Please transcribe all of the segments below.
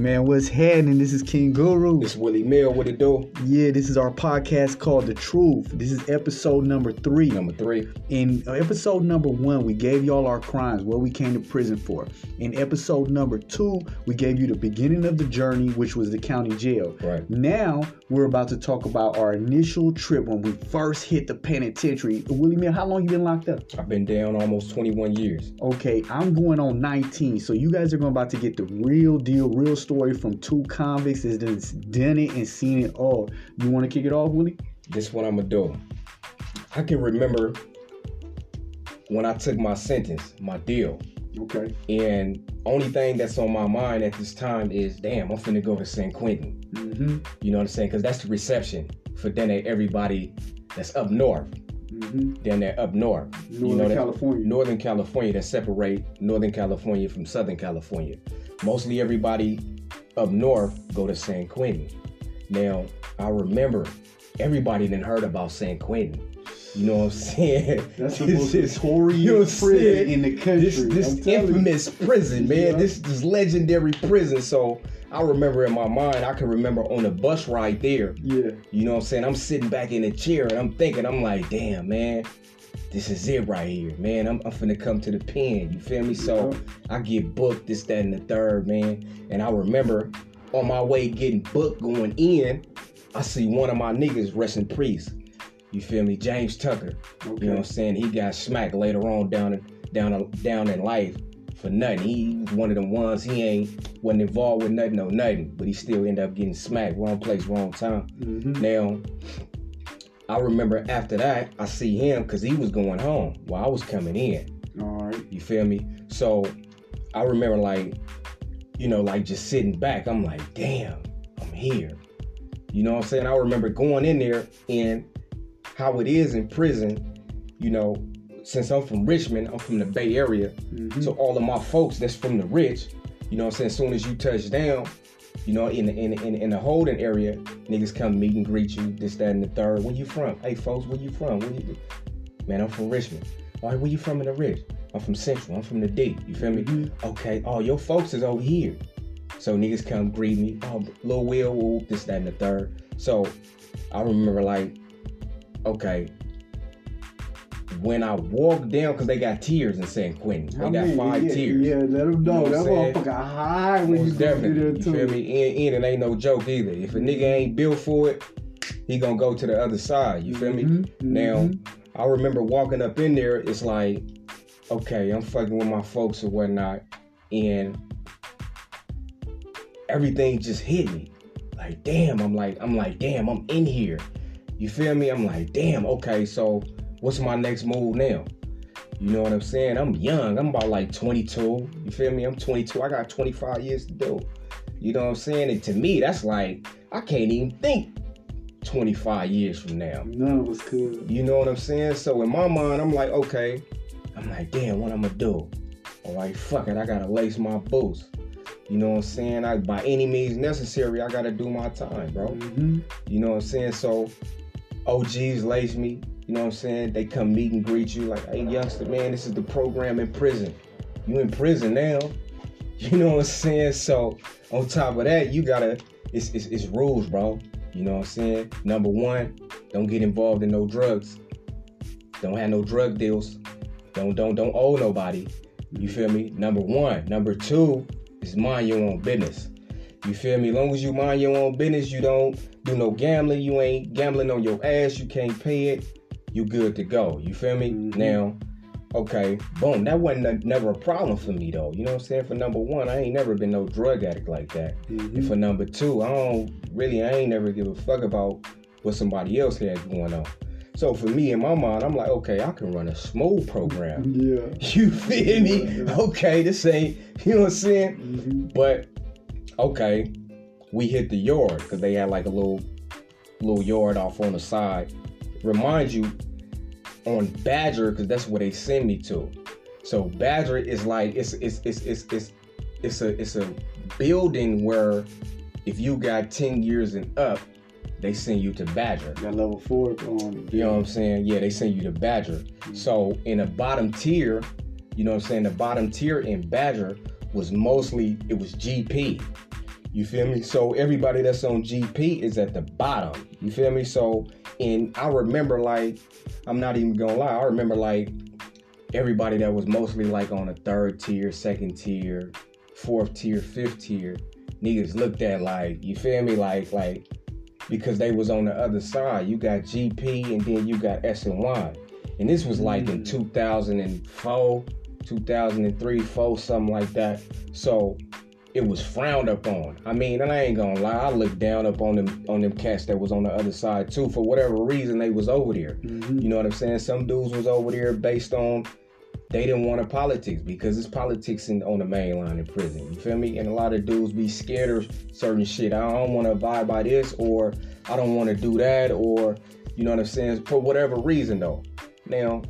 Man, what's happening? This is King Guru. It's Willie Mell. What it do? Yeah, this is our podcast called The Truth. This is episode number three. Number three. In uh, episode number one, we gave y'all our crimes, what we came to prison for. In episode number two, we gave you the beginning of the journey, which was the county jail. Right. Now we're about to talk about our initial trip when we first hit the penitentiary. Willie Mell, how long you been locked up? I've been down almost 21 years. Okay, I'm going on 19. So you guys are going about to get the real deal, real story from two convicts that's done it and seen it all. You want to kick it off, Willie? This is what I'm gonna do. I can remember when I took my sentence, my deal, Okay. and only thing that's on my mind at this time is, damn, I'm finna go to San Quentin. Mm-hmm. You know what I'm saying? Because that's the reception for then everybody that's up north. Mm-hmm. Then they're up north. Northern you know California. Northern California that separate Northern California from Southern California. Mostly everybody up north go to San Quentin. Now, I remember everybody then heard about San Quentin. You know what I'm saying? That's the This most is- notorious you know prison saying? in the country. This, this telling you. infamous prison, man. Yeah. This this legendary prison. So I remember in my mind, I can remember on the bus ride there. Yeah. You know what I'm saying? I'm sitting back in the chair and I'm thinking, I'm like, damn, man, this is it right here, man. I'm, I'm finna come to the pen. You feel me? So I get booked, this, that, and the third, man. And I remember on my way getting booked going in, I see one of my niggas, rest in peace. You feel me? James Tucker. Okay. You know what I'm saying? He got smacked later on down in down down in life for nothing. He was one of them ones he ain't wasn't involved with nothing or nothing, but he still ended up getting smacked. Wrong place, wrong time. Mm-hmm. Now, I remember after that, I see him because he was going home while I was coming in. All right. You feel me? So I remember like, you know, like just sitting back. I'm like, damn, I'm here. You know what I'm saying? I remember going in there and how it is in prison, you know, since I'm from Richmond, I'm from the Bay Area. Mhm. So all of my folks that's from the rich, you know what I'm saying? As soon as you touch down, you know, in the in in, in the holding area, niggas come meet and greet you, this, that, and the third. Where you from? Hey folks, where you from? Where you Man, I'm from Richmond. All right, where you from in the rich? I'm from Central. I'm from the D. You feel me? Okay. Oh, your folks is over here. So niggas come greet me. Oh, Lil Will, this, that, and the third. So I remember like, okay, when I walked down, because they got tiers in San Quentin. They I got mean, five yeah, tiers. Yeah, let them know. know that motherfucker high when you go there You feel me? And, and it ain't no joke either. If a nigga ain't built for it, he gonna go to the other side. You feel me? Mhm, Now, mhm. I remember walking up in there, it's like, okay, I'm fucking with my folks or whatnot, and everything just hit me. Like, damn, I'm like, I'm like, damn, I'm in here. You feel me? I'm like, damn, okay, so what's my next move now? You know what I'm saying? I'm young. I'm about like 22. You feel me? I'm 22. I got 25 years to do. You know what I'm saying? And to me, that's like, I can't even think 25 years from now. None of us could. You know what I'm saying? So in my mind, I'm like, okay. I'm like, damn, what I'm gonna do? All right, fuck it. I gotta lace my boots. You know what I'm saying? I by any means necessary, I gotta do my time, bro. Mm-hmm. You know what I'm saying? So OGs lace me. You know what I'm saying? They come meet and greet you like, hey youngster, man, this is the program in prison. You in prison now. You know what I'm saying? So on top of that, you gotta it's it's, it's rules, bro. You know what I'm saying? Number one, don't get involved in no drugs. Don't have no drug deals. Don't don't don't owe nobody. You feel me? Number one. Number two is mind your own business. You feel me? Long as you mind your own business, you don't do no gambling. You ain't gambling on your ass. You can't pay it. You good to go. You feel me? Mhm. Now, okay, boom. That wasn't a, never a problem for me though. You know what I'm saying? For number one, I ain't never been no drug addict like that. Mm-hmm. And for number two, I don't really, I ain't never give a fuck about what somebody else had going on. So for me, in my mind, I'm like, okay, I can run a smooth program. Yeah. You feel me? Okay, this ain't, you know what I'm saying? Mm-hmm. But okay, we hit the yard because they had like a little, little yard off on the side. Remind you, on Badger because that's where they send me to. So Badger is like it's it's it's it's it's it's a it's a building where if you got ten years and up, they send you to Badger. Got level four on. You know what I'm saying? Yeah, they send you to Badger. Mm-hmm. So in the bottom tier, you know what I'm saying? The bottom tier in Badger was mostly it was GP. You feel me? So everybody that's on GP is at the bottom. You feel me? So and I remember like I'm not even gonna lie. I remember like everybody that was mostly like on a third tier, second tier, fourth tier, fifth tier. Niggas looked at like you feel me? Like like because they was on the other side. You got GP and then you got S and Y. And this was like in mm. 2004, 2003, 4, something like that. So it was frowned upon. I mean, and I ain't gonna lie, I looked down up on them on them cats that was on the other side too. For whatever reason, they was over there. Mm-hmm. You know what I'm saying? Some dudes was over there based on they didn't want to politics because it's politics in, on the main line in prison. You feel me? And a lot of dudes be scared of certain shit. I don't want to abide by this, or I don't want to do that, or you know what I'm saying? For whatever reason, though. Now,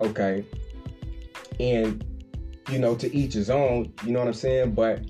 okay, and you know, to each his own. You know what I'm saying? But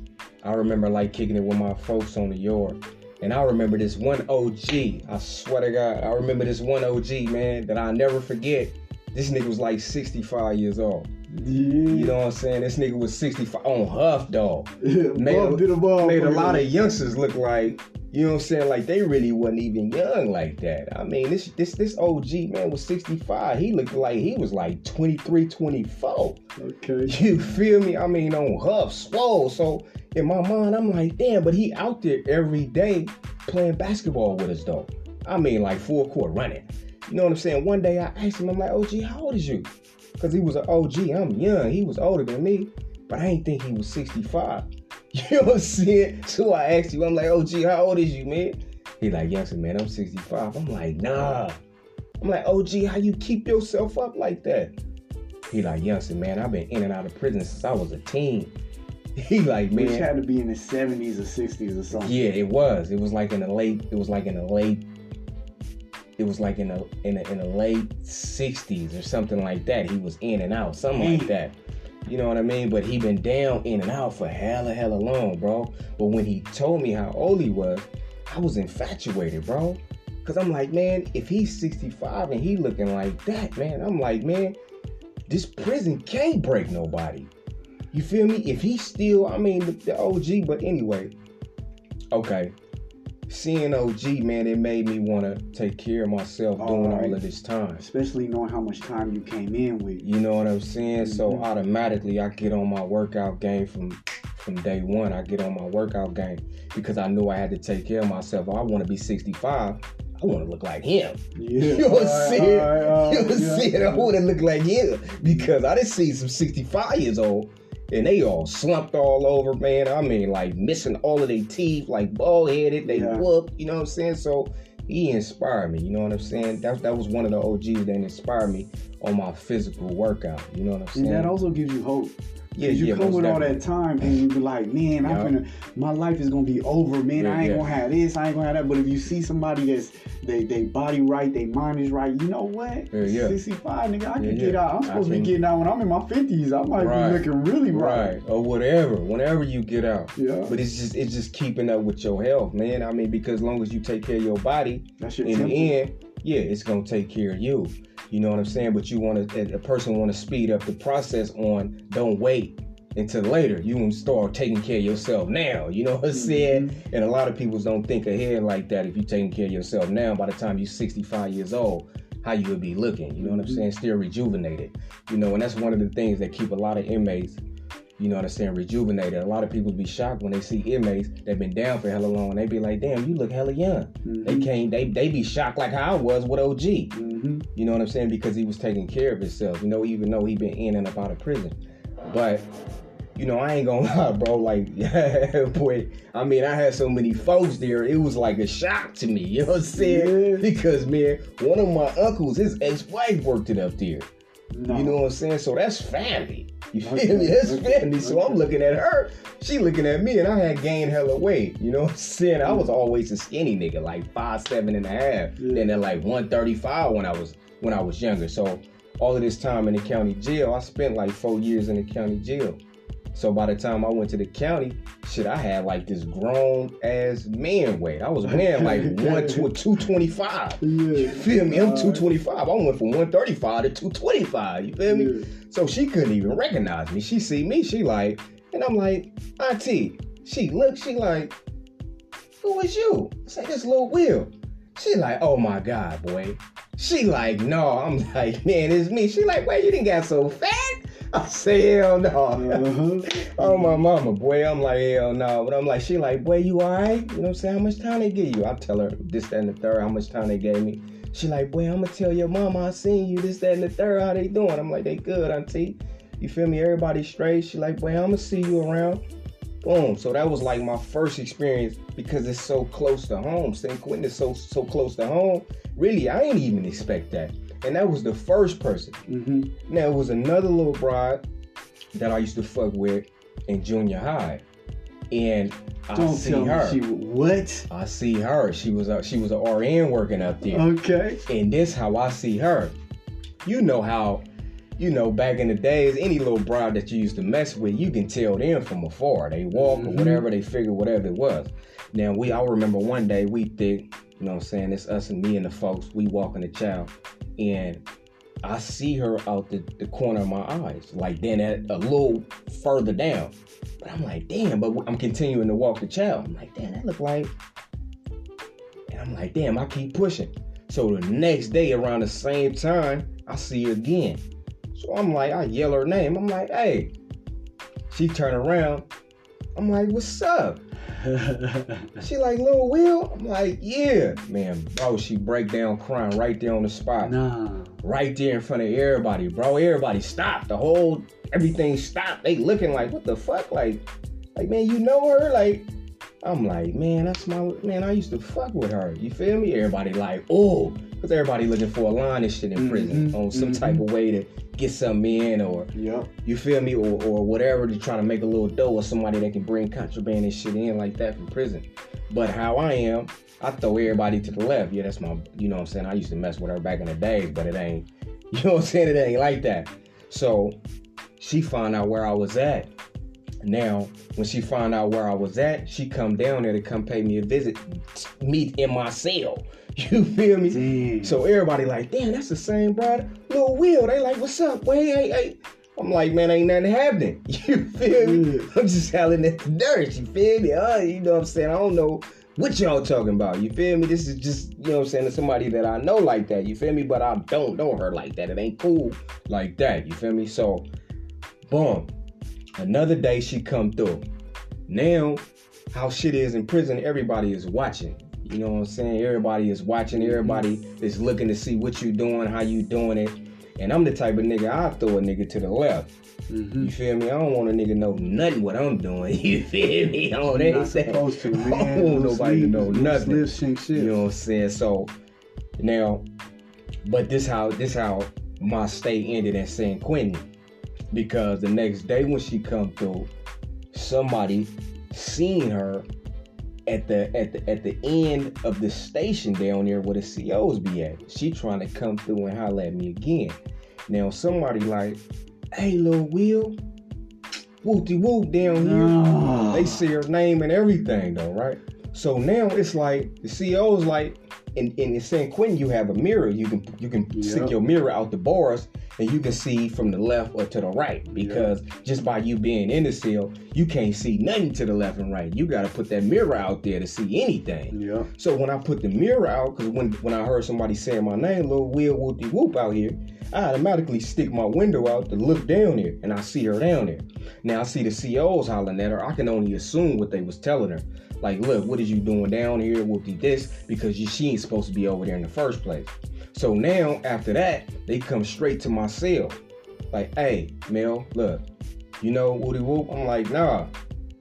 I remember like kicking it with my folks on the yard. And I remember this one OG. I swear to God, I remember this one OG, man, that I'll never forget. This nigga was like 65 years old. Yeah. You know what I'm saying? This nigga was 65 on Huff, dog. Made, Made, did a made a lot of youngsters look like, you know what I'm saying? Like they really wasn't even young like that. I mean, this this this OG man was 65. He looked like he was like 23, 24. Okay. You feel me? I mean, on Huff, swole. So in my mind, I'm like, damn, but he out there every day playing basketball with us, though. I mean, like full court running. You know what I'm saying? One day I asked him, I'm like, OG, how old is you? Because he was an OG. I'm young. He was older than me, but I ain't think he was 65. You know what I'm saying? So I asked you, I'm like, oh, gee, how old is you, man? He like, youngster, man, I'm 65. I'm like, nah. I'm like, oh, gee, how you keep yourself up like that? He like, youngster, man, I've been in and out of prison since I was a teen. He like, man, Which had to be in the 70s or 60s or something. yeah, it was. It was like in the late. It was like in the late. It was like in the in the, in the late '60s or something like that. He was in and out, something like that. You know what I mean? But he been down in and out for hella hella long, bro. But when he told me how old he was, I was infatuated, bro. Cause I'm like, man, if he's 65 and he looking like that, man, I'm like, man, this prison can't break nobody. You feel me? If he's still, I mean, the, the OG, but anyway, okay. Seeing OG, man, it made me want to take care of myself doing Alright. all of this time. Especially knowing how much time you came in with. You know what I'm saying? So Mhm. automatically, I get on my workout game from from day one. I get on my workout game because I knew I had to take care of myself. I want to be 65. I want to look like him. Yeah. You know what I'm Alright, saying? alright, alright, you what I'm yeah. saying? I want to look like him because I done see some 65 years old and they all slumped all over, man. I mean, like missing all of their teeth, like bald headed, they Yeah. whooped, you know what I'm saying? So he inspired me, you know what I'm saying? That, that was one of the OGs that inspired me on my physical workout, you know what I'm saying? And that also gives you hope. Yeah, you yeah, come with all that time and you be like, man, I'm gonna, my life is gonna be over, man. Yeah, I ain't yeah. gonna have this, I ain't gonna have that. But if you see somebody that's they they body right, they mind is right, you know what? Yeah, yeah. 65, nigga, I can get out. I'm supposed to be getting out when I'm in my 50s. I might Right. be looking really right. Right, or whatever, whenever you get out. Yeah, But it's just it's just keeping up with your health, man. I mean, because as long as you take care of your body, in the end, yeah, it's gonna take care of you. You know what I'm saying? But you want to, a person want to speed up the process on. Don't wait until later. You want to start taking care of yourself now. You know what I'm saying? Mm-hmm. And a lot of people don't think ahead like that. If you're taking care of yourself now, by the time you're 65 years old, how you would be looking. You know what I'm Mhm. saying? Still rejuvenated. You know, and that's one of the things that keep a lot of inmates. You know what I'm saying? Rejuvenated. A lot of people be shocked when they see inmates that been down for hella long. They be like, "Damn, you look hella young." They Mhm. can't. They they be shocked like how I was with OG. Mhm. You know what I'm saying? Because he was taking care of himself. You know, even though he been in and up out of prison. But you know, I ain't gonna lie, bro. Like, yeah, boy. I mean, I had so many folks there. It was like a shock to me. You know what I'm saying? Yeah. Because man, one of my uncles, his ex-wife worked it up there. No. You know what I'm saying? So that's family. You feel Okay, me? That's okay, family. So okay. I'm looking at her. She looking at me, and I had gained hella weight. You know what I'm saying? I was always a skinny nigga, like five seven and a half. Yeah. Then at like 135 when I was when I was younger. So all of this time in the county jail, I spent like four years in the county jail. So by the time I went to the county, shit, I had like this grown ass man weight. I was weighing like one to two twenty five. You feel me? I'm Uh, 225. I went from 135 to 225. You feel me? Yeah. So she couldn't even recognize me. She see me, she like, and I'm like, Auntie, she look, she like, who is you? I say, this little Will. She like, oh my God, boy. She like, no. I'm like, man, it's me. She like, wait, you didn't get so fat? I say, hell no. Uh-huh. oh my mama, boy. I'm like, hell no. But I'm like, she like, boy, you alright? You know what I'm saying? How much time they give you? I tell her this, that, and the third, how much time they gave me. She like, boy, I'm gonna tell your mama I seen you, this, that, and the third. How they doing? I'm like, they good, auntie. You feel me? Everybody straight. She like, boy, I'm gonna see you around. Boom. So that was like my first experience because it's so close to home. San Quentin is so so close to home. Really, I ain't even expect that. And that was the first person. Mm-hmm. Now it was another little bride that I used to fuck with in junior high, and I Don't see her. she what? I see her. She was a, she was a RN working up there, Okay. and this how I see her. You know how, you know back in the days, any little bride that you used to mess with, you can tell them from afar. They walk or Mhm. whatever, they figure whatever it was. Now we, all remember one day we thick, you know what I'm saying? It's us and me and the folks. We walking the child, and I see her out the, the corner of my eyes, like then at a little further down. But I'm like, damn, but I'm continuing to walk the child. I'm like, damn, that look like. And I'm like, damn, I keep pushing. So the next day around the same time, I see her again. So I'm like, I yell her name. I'm like, hey. She turn around. I'm like, what's up? She like, Lil Will? I'm like, yeah. Man, bro, she break down crying right there on the spot nah. right there in front of everybody, bro. Everybody stopped. The whole everything stopped. They looking like, what the fuck? Like, like man, you know her? Like, I'm like, man, that's my man. I used to fuck with her. You feel me? Everybody like, oh, because everybody looking for a line and shit in prison Mhm, on some mhm. type of way to get something in or Yep. you feel me or, or whatever to try to make a little dough or somebody that can bring contraband and shit in like that from prison. But how I am, I throw everybody to the left. Yeah, that's my, you know what I'm saying? I used to mess with her back in the day, but it ain't, you know what I'm saying? It ain't like that. So she found out where I was at. Now, when she found out where I was at, she come down there to come pay me a visit, meet in my cell. You feel me? Damn. So everybody like, damn, that's the same brother. Lil Will, they like, what's up? Wait, hey, hey. I'm like, man, ain't nothing happening. You feel me? I'm just howling at the dirt. You feel me? Uh, you know what I'm saying? I don't know what y'all talking about. You feel me? This is just, you know what I'm saying, to somebody that I know like that. You feel me? But I don't know her like that. It ain't cool like that. You feel me? So, boom. Another day she come through. Now, how shit is in prison, everybody is watching. You know what I'm saying? Everybody is watching. Everybody is looking to see what you doing, how you doing it. And I'm the type of nigga I throw a nigga to the left. Mhm. You feel me? I don't want a nigga know nothing what I'm doing. You feel me? I don't ain't say- supposed to, I don't want nobody to know nothing. lips shit. You know what I'm saying? So now, but this how this how my stay ended in San Quentin. Because the next day when she come through, somebody seen her at the at the at the end of the station down there where the COs be at. She trying to come through and holler at me again. Now somebody like, hey little Will, whoopty whoop down here. No. They see her name and everything though, right? So now it's like the CEO's like in, in San Quentin you have a mirror. You can you can stick your mirror out the bars and you can see from the left or to the right because just by you being in the cell, you can't see nothing to the left and right. You gotta put that mirror out there to see anything. Yeah. So when I put the mirror out, because when when I heard somebody saying my name, little Will Whoopty Whoop out here, I automatically stick my window out to look down there, and I see her down there. Now I see the COs hollering at her. I can only assume what they was telling her. Like, look, what is you doing down here? Whoopty this because you, she ain't supposed to be over there in the first place. So now after that, they come straight to my cell. Like, hey, Mell, look, you know Woody Whoop? I'm like, nah.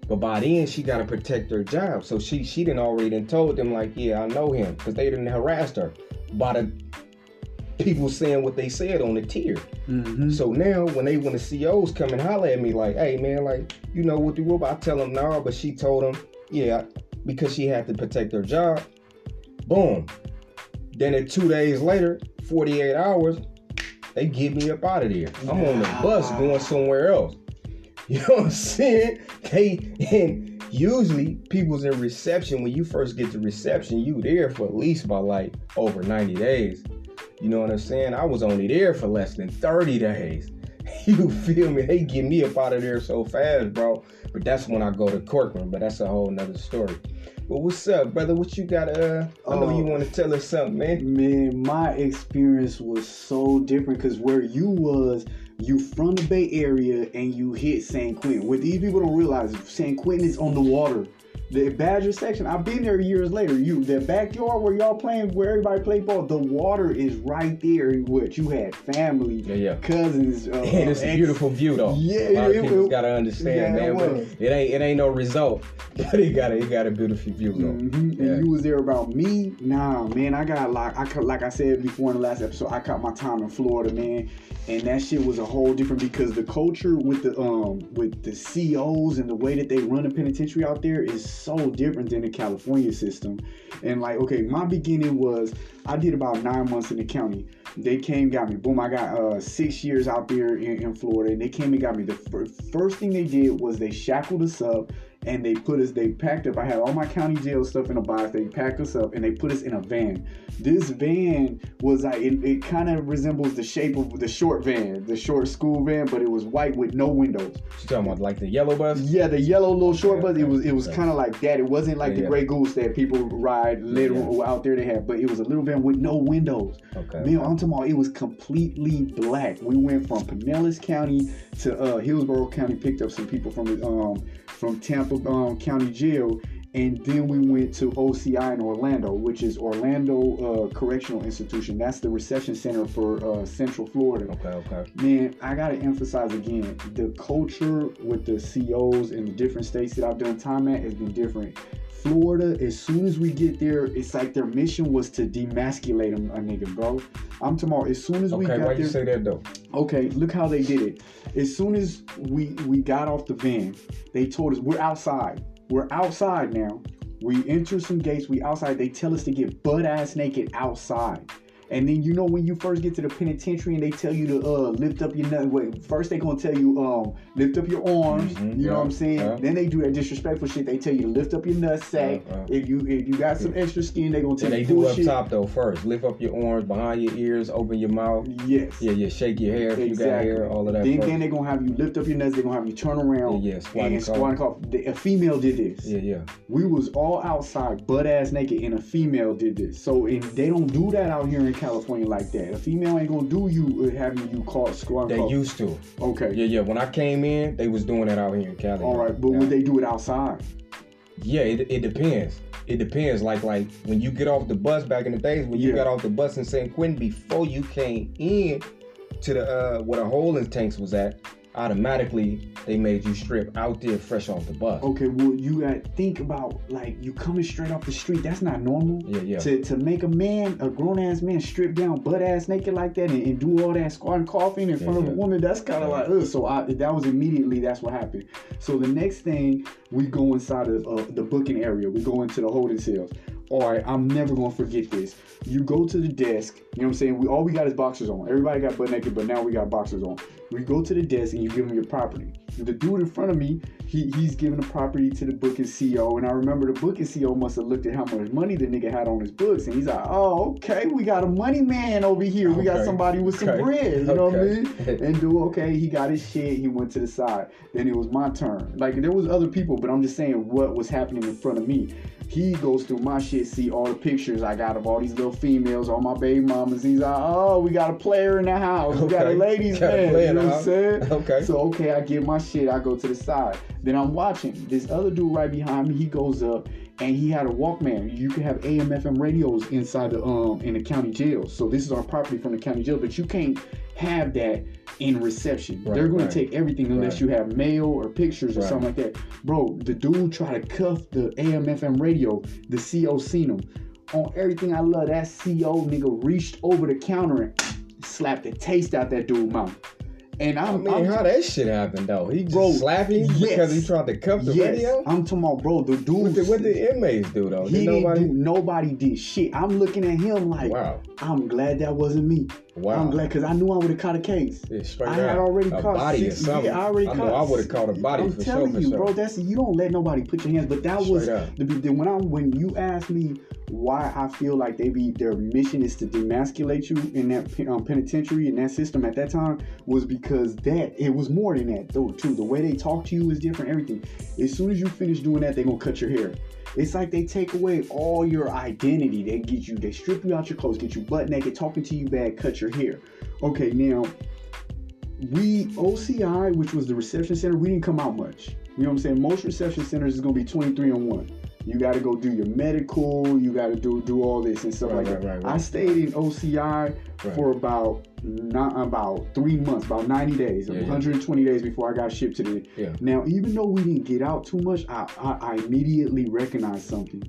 But by then she gotta protect her job. So she she didn't already done told them like, yeah, I know him. Cause they didn't harass her by the people saying what they said on the tier. Mm-hmm. So now when they when the COs come and holler at me like, hey man, like, you know the whoop, I tell them no, but she told them, yeah, because she had to protect her job. Boom. Then at two days later, 48 hours, they get me up out of there. I'm on the bus going somewhere else. You know what I'm saying? They and usually people's in reception when you first get to reception, you there for at least by like over 90 days. You know what I'm saying? I was only there for less than 30 days. You feel me? They get me up out of there so fast, bro. But that's when I go to Corcoran. But that's a whole nother story. But what's up, brother? What you got? Uh, I know you Oh. want to tell us something, man. Man, my experience was so different because where you was, you from the Bay Area and you hit San Quentin. What these people don't realize, San Quentin is on the water. The Badger section, I've been there years later. You, the backyard where y'all playing, where everybody play ball, the water is right there. What you had family, Yeah, yeah. cousins. Uh, And it's a beautiful view, though. Yeah, a lot of people it- gotta understand, yeah, man. Was. it ain't it ain't no result, but it got a, it got a beautiful view, though. Mhm. Yeah. And you was there about me? Nah, man. I got like I like I said before in the last episode. I caught my time in Florida, man, and that shit was a whole different because the culture with the um with the COs and the way that they run the penitentiary out there is so different than the California system. And like, okay, my beginning was I did about nine months in the county. They came, got me. Boom, I got uh, six years out there in, in Florida, and they came and got me. The fir- first thing they did was they shackled us up and they put us, they packed up. I had all my county jail stuff in a box. They packed us up and they put us in a van. This van was like, it, it kind of resembles the shape of the short van, the short school van, but it was white with no windows. You talking about like the yellow bus? Yeah, the yellow little short Okay, bus. It was it was kind of like that. It wasn't like Yeah, the yeah. Grey Goose that people ride literal out there. They have, but it was a little van with no windows. Okay. Man, I'm talking about it was completely black. We went from Pinellas County to uh, Hillsborough County, picked up some people from the um, from Tampa um, County Jail, and then we went to OCI in Orlando, which is Orlando uh, Correctional Institution. That's the reception center for uh, Central Florida. Okay, okay. Man, I gotta emphasize again, the culture with the COs in the different states that I've done time at has been different. Florida, as soon as we get there, it's like their mission was to demasculate them, a nigga, bro. I'm talking about as soon as we Okay, got why there. you say that though? Okay, look how they did it. As soon as we we got off the van, they told us we're outside. We're outside now. We enter some gates. We outside. They tell us to get butt ass naked outside. And then you know when you first get to the penitentiary and they tell you to uh lift up your nut. Wait, first they gonna tell you um lift up your arms. Mhm, you know what I'm saying? yeah. Then they do that disrespectful shit. They tell you to lift up your nut sack. Yeah, yeah. If you if you got some extra skin, they gonna tell And they do up top though first. Lift up your arms behind your ears, open your mouth. Yes. Yeah, yeah, shake your hair if you got Exactly. hair, all of that. Then, first. then they're gonna have you lift up your nuts. They're gonna have you turn around Yeah, yeah, squat and and squat and cough. A female did this. yeah, yeah. We was all outside, butt ass naked, and a female did this. So, and they don't do that out here in California like that. A female ain't gonna do you uh, having you caught and They cough. used to. okay. Yeah, yeah. When I came in, they was doing that out here in Cali. All right, but yeah. would they do it outside? Yeah, it, it depends. It depends. Like like when you get off the bus back in the days when you got off the bus in San Quentin before you came in to the uh where the holding tanks was at, automatically they made you strip out there fresh off the bus. Okay, well, you got to think about like you coming straight off the street. That's not normal. Yeah, yeah. To, to make a man, a grown ass man, strip down butt ass naked like that and, and do all that squatting coughing in front of a woman, that's kind of Yeah. like, ugh. So I, that was immediately, that's what happened. So the next thing, we go inside of uh, the booking area. We go into the holding cells. All right, I'm never gonna forget this. You go to the desk. You know what I'm saying? We all we got is boxers on. Everybody got butt naked, but now we got boxers on. We go to the desk and you give them your property. The dude in front of me, he, he's giving the property to the booking CEO, and I remember the booking CEO must have looked at how much money the nigga had on his books, and he's like, "Oh, okay, we got a money man over here. We got somebody with some okay, bread." You know what I mean? And dude, okay, he got his shit. He went to the side. Then it was my turn. Like there was other people, but I'm just saying what was happening in front of me. He goes through my shit, see all the pictures I got of all these little females, all my baby mamas. He's like, "Oh, we got a player in the house. We got a Okay. ladies Got man." You know what I'm saying? Okay. So okay, I get my shit. I go to the side. Then I'm watching this other dude right behind me. He goes up and he had a Walkman. You can have AM FM radios inside the um in the county jail. So this is our property from the county jail, but you can't have that in reception. Right, They're going right. to take everything unless Right. you have mail or pictures or something like that. Bro, the dude tried to cuff the AM FM radio. The CO seen him. On everything I love, that CO nigga reached over the counter and slapped the taste out that dude's mouth. And I I'm, mean, I'm how that shit happened though? He just Bro, slapped him yes. because he tried to cuff the yes, radio. I'm talking about, bro. The dude, What the, what the inmates do though? he Did nobody? didn't do. Nobody did shit. I'm looking at him like, Wow, I'm glad that wasn't me. Wow. I'm glad because I knew I would have caught a case. Yeah, straight I had already a caught body six. Yeah, I already I caught. know I would have caught a body I'm for telling sure. You, sure. bro. That's you don't let nobody put your hands. But that was Straight up. the, the when I when you asked me why I feel like they be their mission is to demasculate you in that um, penitentiary in that system at that time was because that it was more than that though too. The way they talk to you is different. Everything. As soon as you finish doing that, they gonna cut your hair. It's like they take away all your identity. They get you, they strip you out your clothes, get you butt naked, talking to you bad, cut your hair. Okay, now we OCI, which was the reception center, we didn't come out much. You know what I'm saying? Most reception centers is gonna be 23 on one. You got to go do your medical. You got to do do all this and stuff Right, like right, that. right, right. I stayed in OCI for about not about three months, about 90 days, Yeah, yeah. 120 days before I got shipped to the. Yeah. Now, even though we didn't get out too much, I I, I immediately recognized something.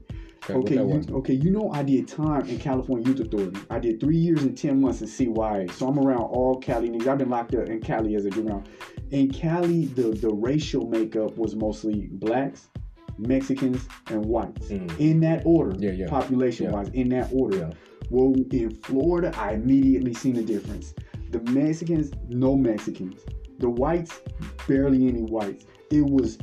Okay, Okay, you, okay, you know I did time in California Youth Authority. I did three years and ten months in CYA. So I'm around all Cali niggas. I've been locked up in Cali as a juvenile. In Cali, the the racial makeup was mostly blacks, Mexicans, and whites. Mm. In that order, Yeah, yeah. population Yeah. wise, in that order. Well, in Florida, I immediately seen a difference. The Mexicans, no Mexicans. The whites, barely any whites. It was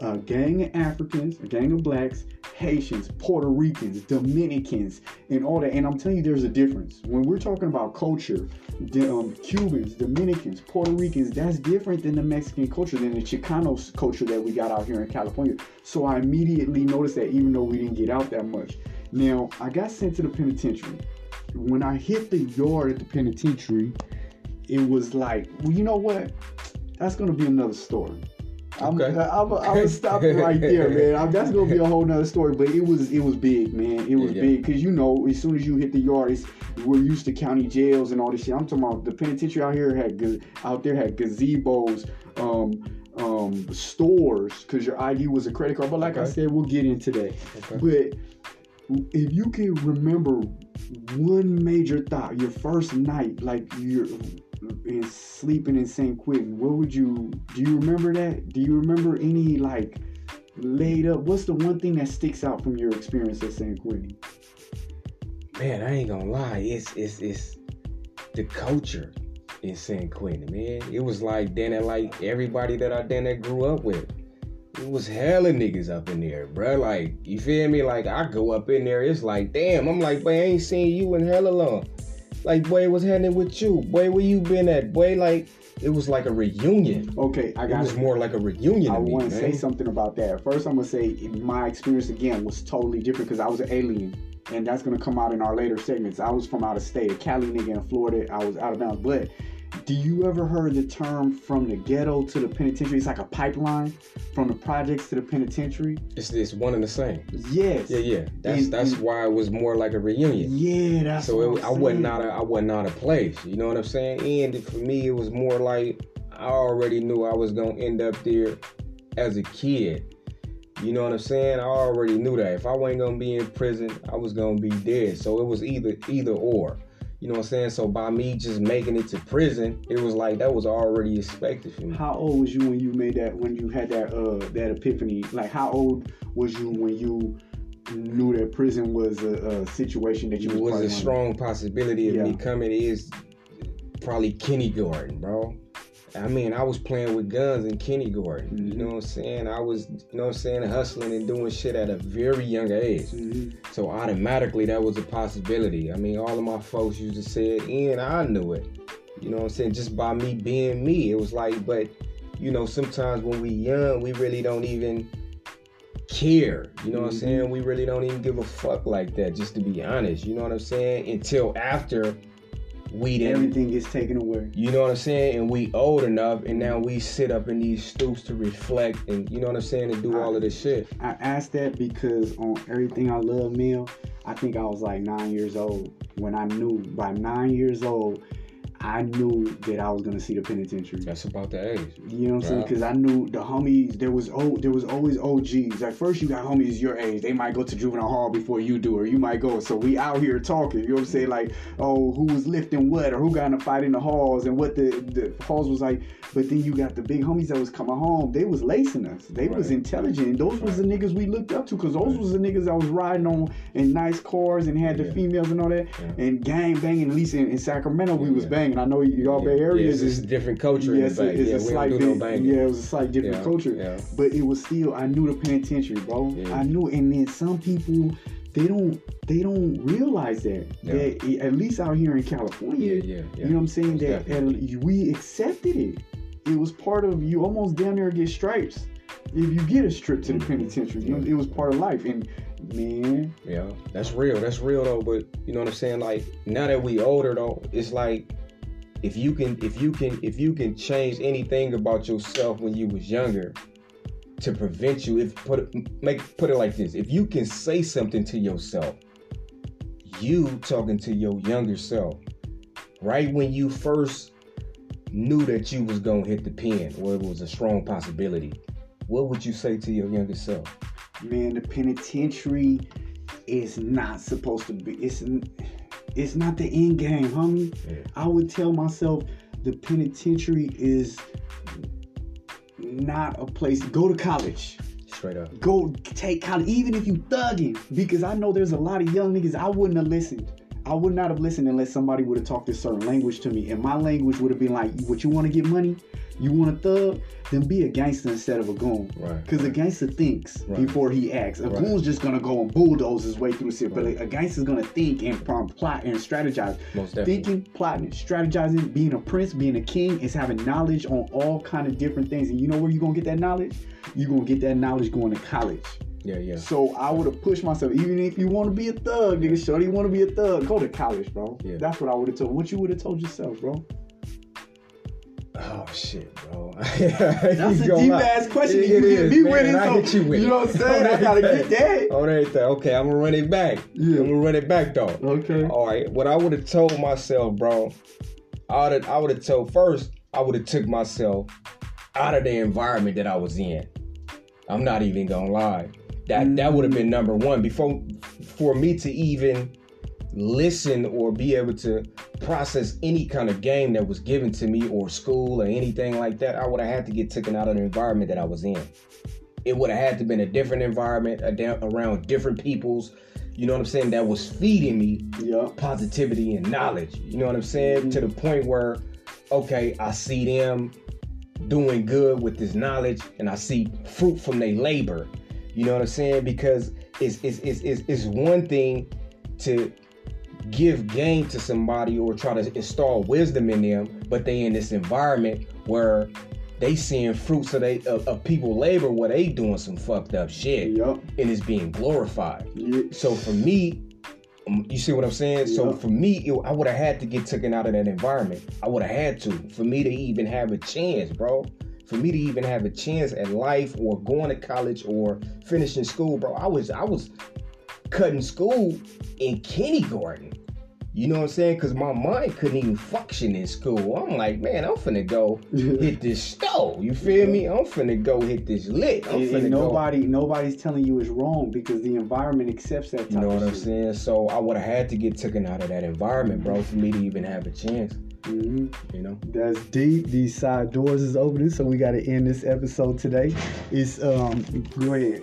a gang of Africans, a gang of blacks, Haitians, Puerto Ricans, Dominicans, and all that. And I'm telling you, there's a difference. When we're talking about culture, the, um, Cubans, Dominicans, Puerto Ricans, that's different than the Mexican culture, than the Chicano culture that we got out here in California. So I immediately noticed that even though we didn't get out that much. Now, I got sent to the penitentiary. When I hit the yard at the penitentiary, it was like, well, you know what? That's gonna be another story. I'm, Okay. I'm, I'm gonna stop it right there, man. I'm, that's gonna be a whole nother story. But it was it was big, man. It was Yeah, big because you know, as soon as you hit the yard, it's, we're used to county jails and all this shit. I'm talking about the penitentiary out here had out there had gazebos, um, um, stores because your ID was a credit card. But like I said, we'll get into that. Okay. But if you can remember one major thought, your first night, like you're in sleeping in San Quentin, what would you do you remember that? Do you remember any like laid up? What's the one thing that sticks out from your experience at San Quentin? Man, I ain't gonna lie. It's it's it's the culture in San Quentin, man. It was like then that like everybody that I then that grew up with. It was hella niggas up in there, bro. Like, you feel me? Like I go up in there, it's like, damn, I'm like, boy, I ain't seen you in hella long. Like, boy, what's happening with you? Boy, where you been at? Boy, like, it was like a reunion. Okay, I got It was more like a reunion I want to say something about that. First, I'm gonna say my experience again was totally different because I was an alien, and that's gonna come out in our later segments. I was from out of state, a Cali nigga in Florida. I was out of bounds. But do you ever heard the term from the ghetto to the penitentiary? It's like a pipeline from the projects to the penitentiary. It's it's one and the same. Yes. Yeah, yeah. That's And- that's and- why it was more like a reunion. Yeah, that's so what it, I'm I wasn't out of I wasn't out of place. You know what I'm saying? And for me, it was more like I already knew I was gonna end up there as a kid. You know what I'm saying? I already knew that if I wasn't gonna be in prison, I was gonna be dead. So it was either either or. You know what I'm saying? So by me just making it to prison, it was like that was already expected for me. How old was you when you made that? When you had that uh that epiphany? Like, how old was you when you knew that prison was a, a situation that you It was, was a strong possibility of me coming is probably kindergarten, bro. I mean, I was playing with guns in kindergarten. You Mhm. know what I'm saying? I was, you know what I'm saying, hustling and doing shit at a very young age. Mhm. So automatically that was a possibility. I mean, all of my folks used to say it, and I knew it. You know what I'm saying? Just by me being me, it was like, but you know, sometimes when we young, we really don't even care. You know what I'm Mhm. saying? We really don't even give a fuck like that, just to be honest. You know what I'm saying? Until after we didn't Everything gets taken away. you know what I'm saying? And we old enough, and now we sit up in these stoops to reflect, and you know what I'm saying, and do all of this shit. I asked that because on everything I love meal, I think I was like nine years old when I knew by nine years old, I knew that I was gonna see the penitentiary. That's about the age. You know what I'm saying? Because I knew the homies. There was oh, there was always OGs. At first, you got homies your age. They might go to juvenile hall before you do, or you might go. So we out here talking. You know what I'm saying? Like, oh, who was lifting what, or who got in a fight in the halls, and what the the halls was like. But then you got the big homies that was coming home. They was lacing us. They was intelligent. And those was the niggas we looked up to, because those Right. was the niggas that was riding on in nice cars and had the females and all that, Yeah. and gang banging. At least in, in Sacramento, we Yeah, was yeah. Banging. I know y'all Bay Yeah, areas it's is a different culture Yes, the it's yeah, a slight no. Yeah, it was a slight different Yeah, culture. yeah. But it was still, I knew the penitentiary, bro. Yeah. I knew, and then some people they don't they don't realize that Yeah. that at least out here in California, Yeah, yeah, yeah. you know what I'm saying? That we accepted it. It was part of you almost down there get stripes. If you get a strip to the mm-hmm. penitentiary, you know, it was part of life. And man, Yeah, that's real. That's real though. But you know what I'm saying? Like now that we older though, it's like if you can if you can if you can change anything about yourself when you was younger to prevent you if put it make put it like this if you can say something to yourself you talking to your younger self right when you first knew that you was gonna hit the pen or it was a strong possibility what would you say to your younger self man, the penitentiary is not supposed to be. It's it's not the end game, homie. Yeah. I would tell myself the penitentiary is not a place. Go to college. straight up Go take college, even if you thugging. Because I know there's a lot of young niggas. I wouldn't have listened. I would not have listened unless somebody would have talked this certain language to me, and my language would have been like, "What you want to get money? You want a thug? Then be a gangster instead of a goon." Right. Because a gangster thinks Right. before he acts. A Right. goon's just gonna go and bulldoze his way through the city. But a, a gangster's gonna think and plot and strategize. most definitely Thinking, plotting, strategizing, being a prince, being a king is having knowledge on all kind of different things. And you know where you're gonna get that knowledge? You're gonna get that knowledge going to college. yeah yeah So I would have pushed myself, even if you want to be a thug, nigga, shorty, you want to be a thug, go to college, bro. Yeah. That's what I would have told. What you would have told yourself, bro? Oh shit, bro. That's a deep ass question. It, you hit is, me man, with and it, so hit you with you know what I'm saying? I gotta get that. On everything. Okay, I'm gonna run it back. Yeah. I'm gonna run it back though. Okay. All right. What I would have told myself, bro, I would I would have told first. I would have took myself out of the environment that I was in. I'm not even gonna lie. That that would have been number one before for me to even listen or be able to process any kind of game that was given to me or school or anything like that. I would have had to get taken out of the environment that I was in. It would have had to been a different environment around different peoples. You know what I'm saying? That was feeding me Yeah. positivity and knowledge. You know what I'm saying? Mm-hmm. To the point where, okay, I see them doing good with this knowledge and I see fruit from their labor. You know what I'm saying? Because it's it's it's it's, it's one thing to give game to somebody or try to install wisdom in them, but they in this environment where they seeing fruits of they of, of people labor where they doing some fucked up shit Yup. and it's being glorified. Yeah. So for me, um, you see what I'm saying? So for me, it, I would have had to get taken out of that environment. I would have had to for me to even have a chance, bro. For me to even have a chance at life or going to college or finishing school, bro. I was I was cutting school in kindergarten. You know what I'm saying? Because my mind couldn't even function in school. I'm like, man, I'm finna go hit this stove. You feel me? I'm finna go hit this lit. I'm And, and go. nobody, nobody's telling you it's wrong because the environment accepts that. Type You know what I'm shit. saying? So I would have had to get taken out of that environment, bro, for me to even have a chance. Mhm. You know? That's deep. These side doors is opening, so we got to end this episode today. It's um, go ahead.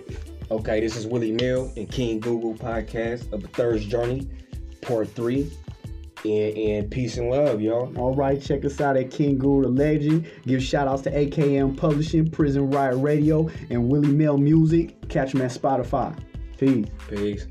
Okay, this is Willie Mell and King Guru podcast of the Third Journey, part three. And, and peace and love, y'all. All right, check us out at King Guru the Legend. Give shout outs to AKM Publishing, Prison Riot Radio, and Willie Mell Music. Catch them at Spotify. Peace. Peace.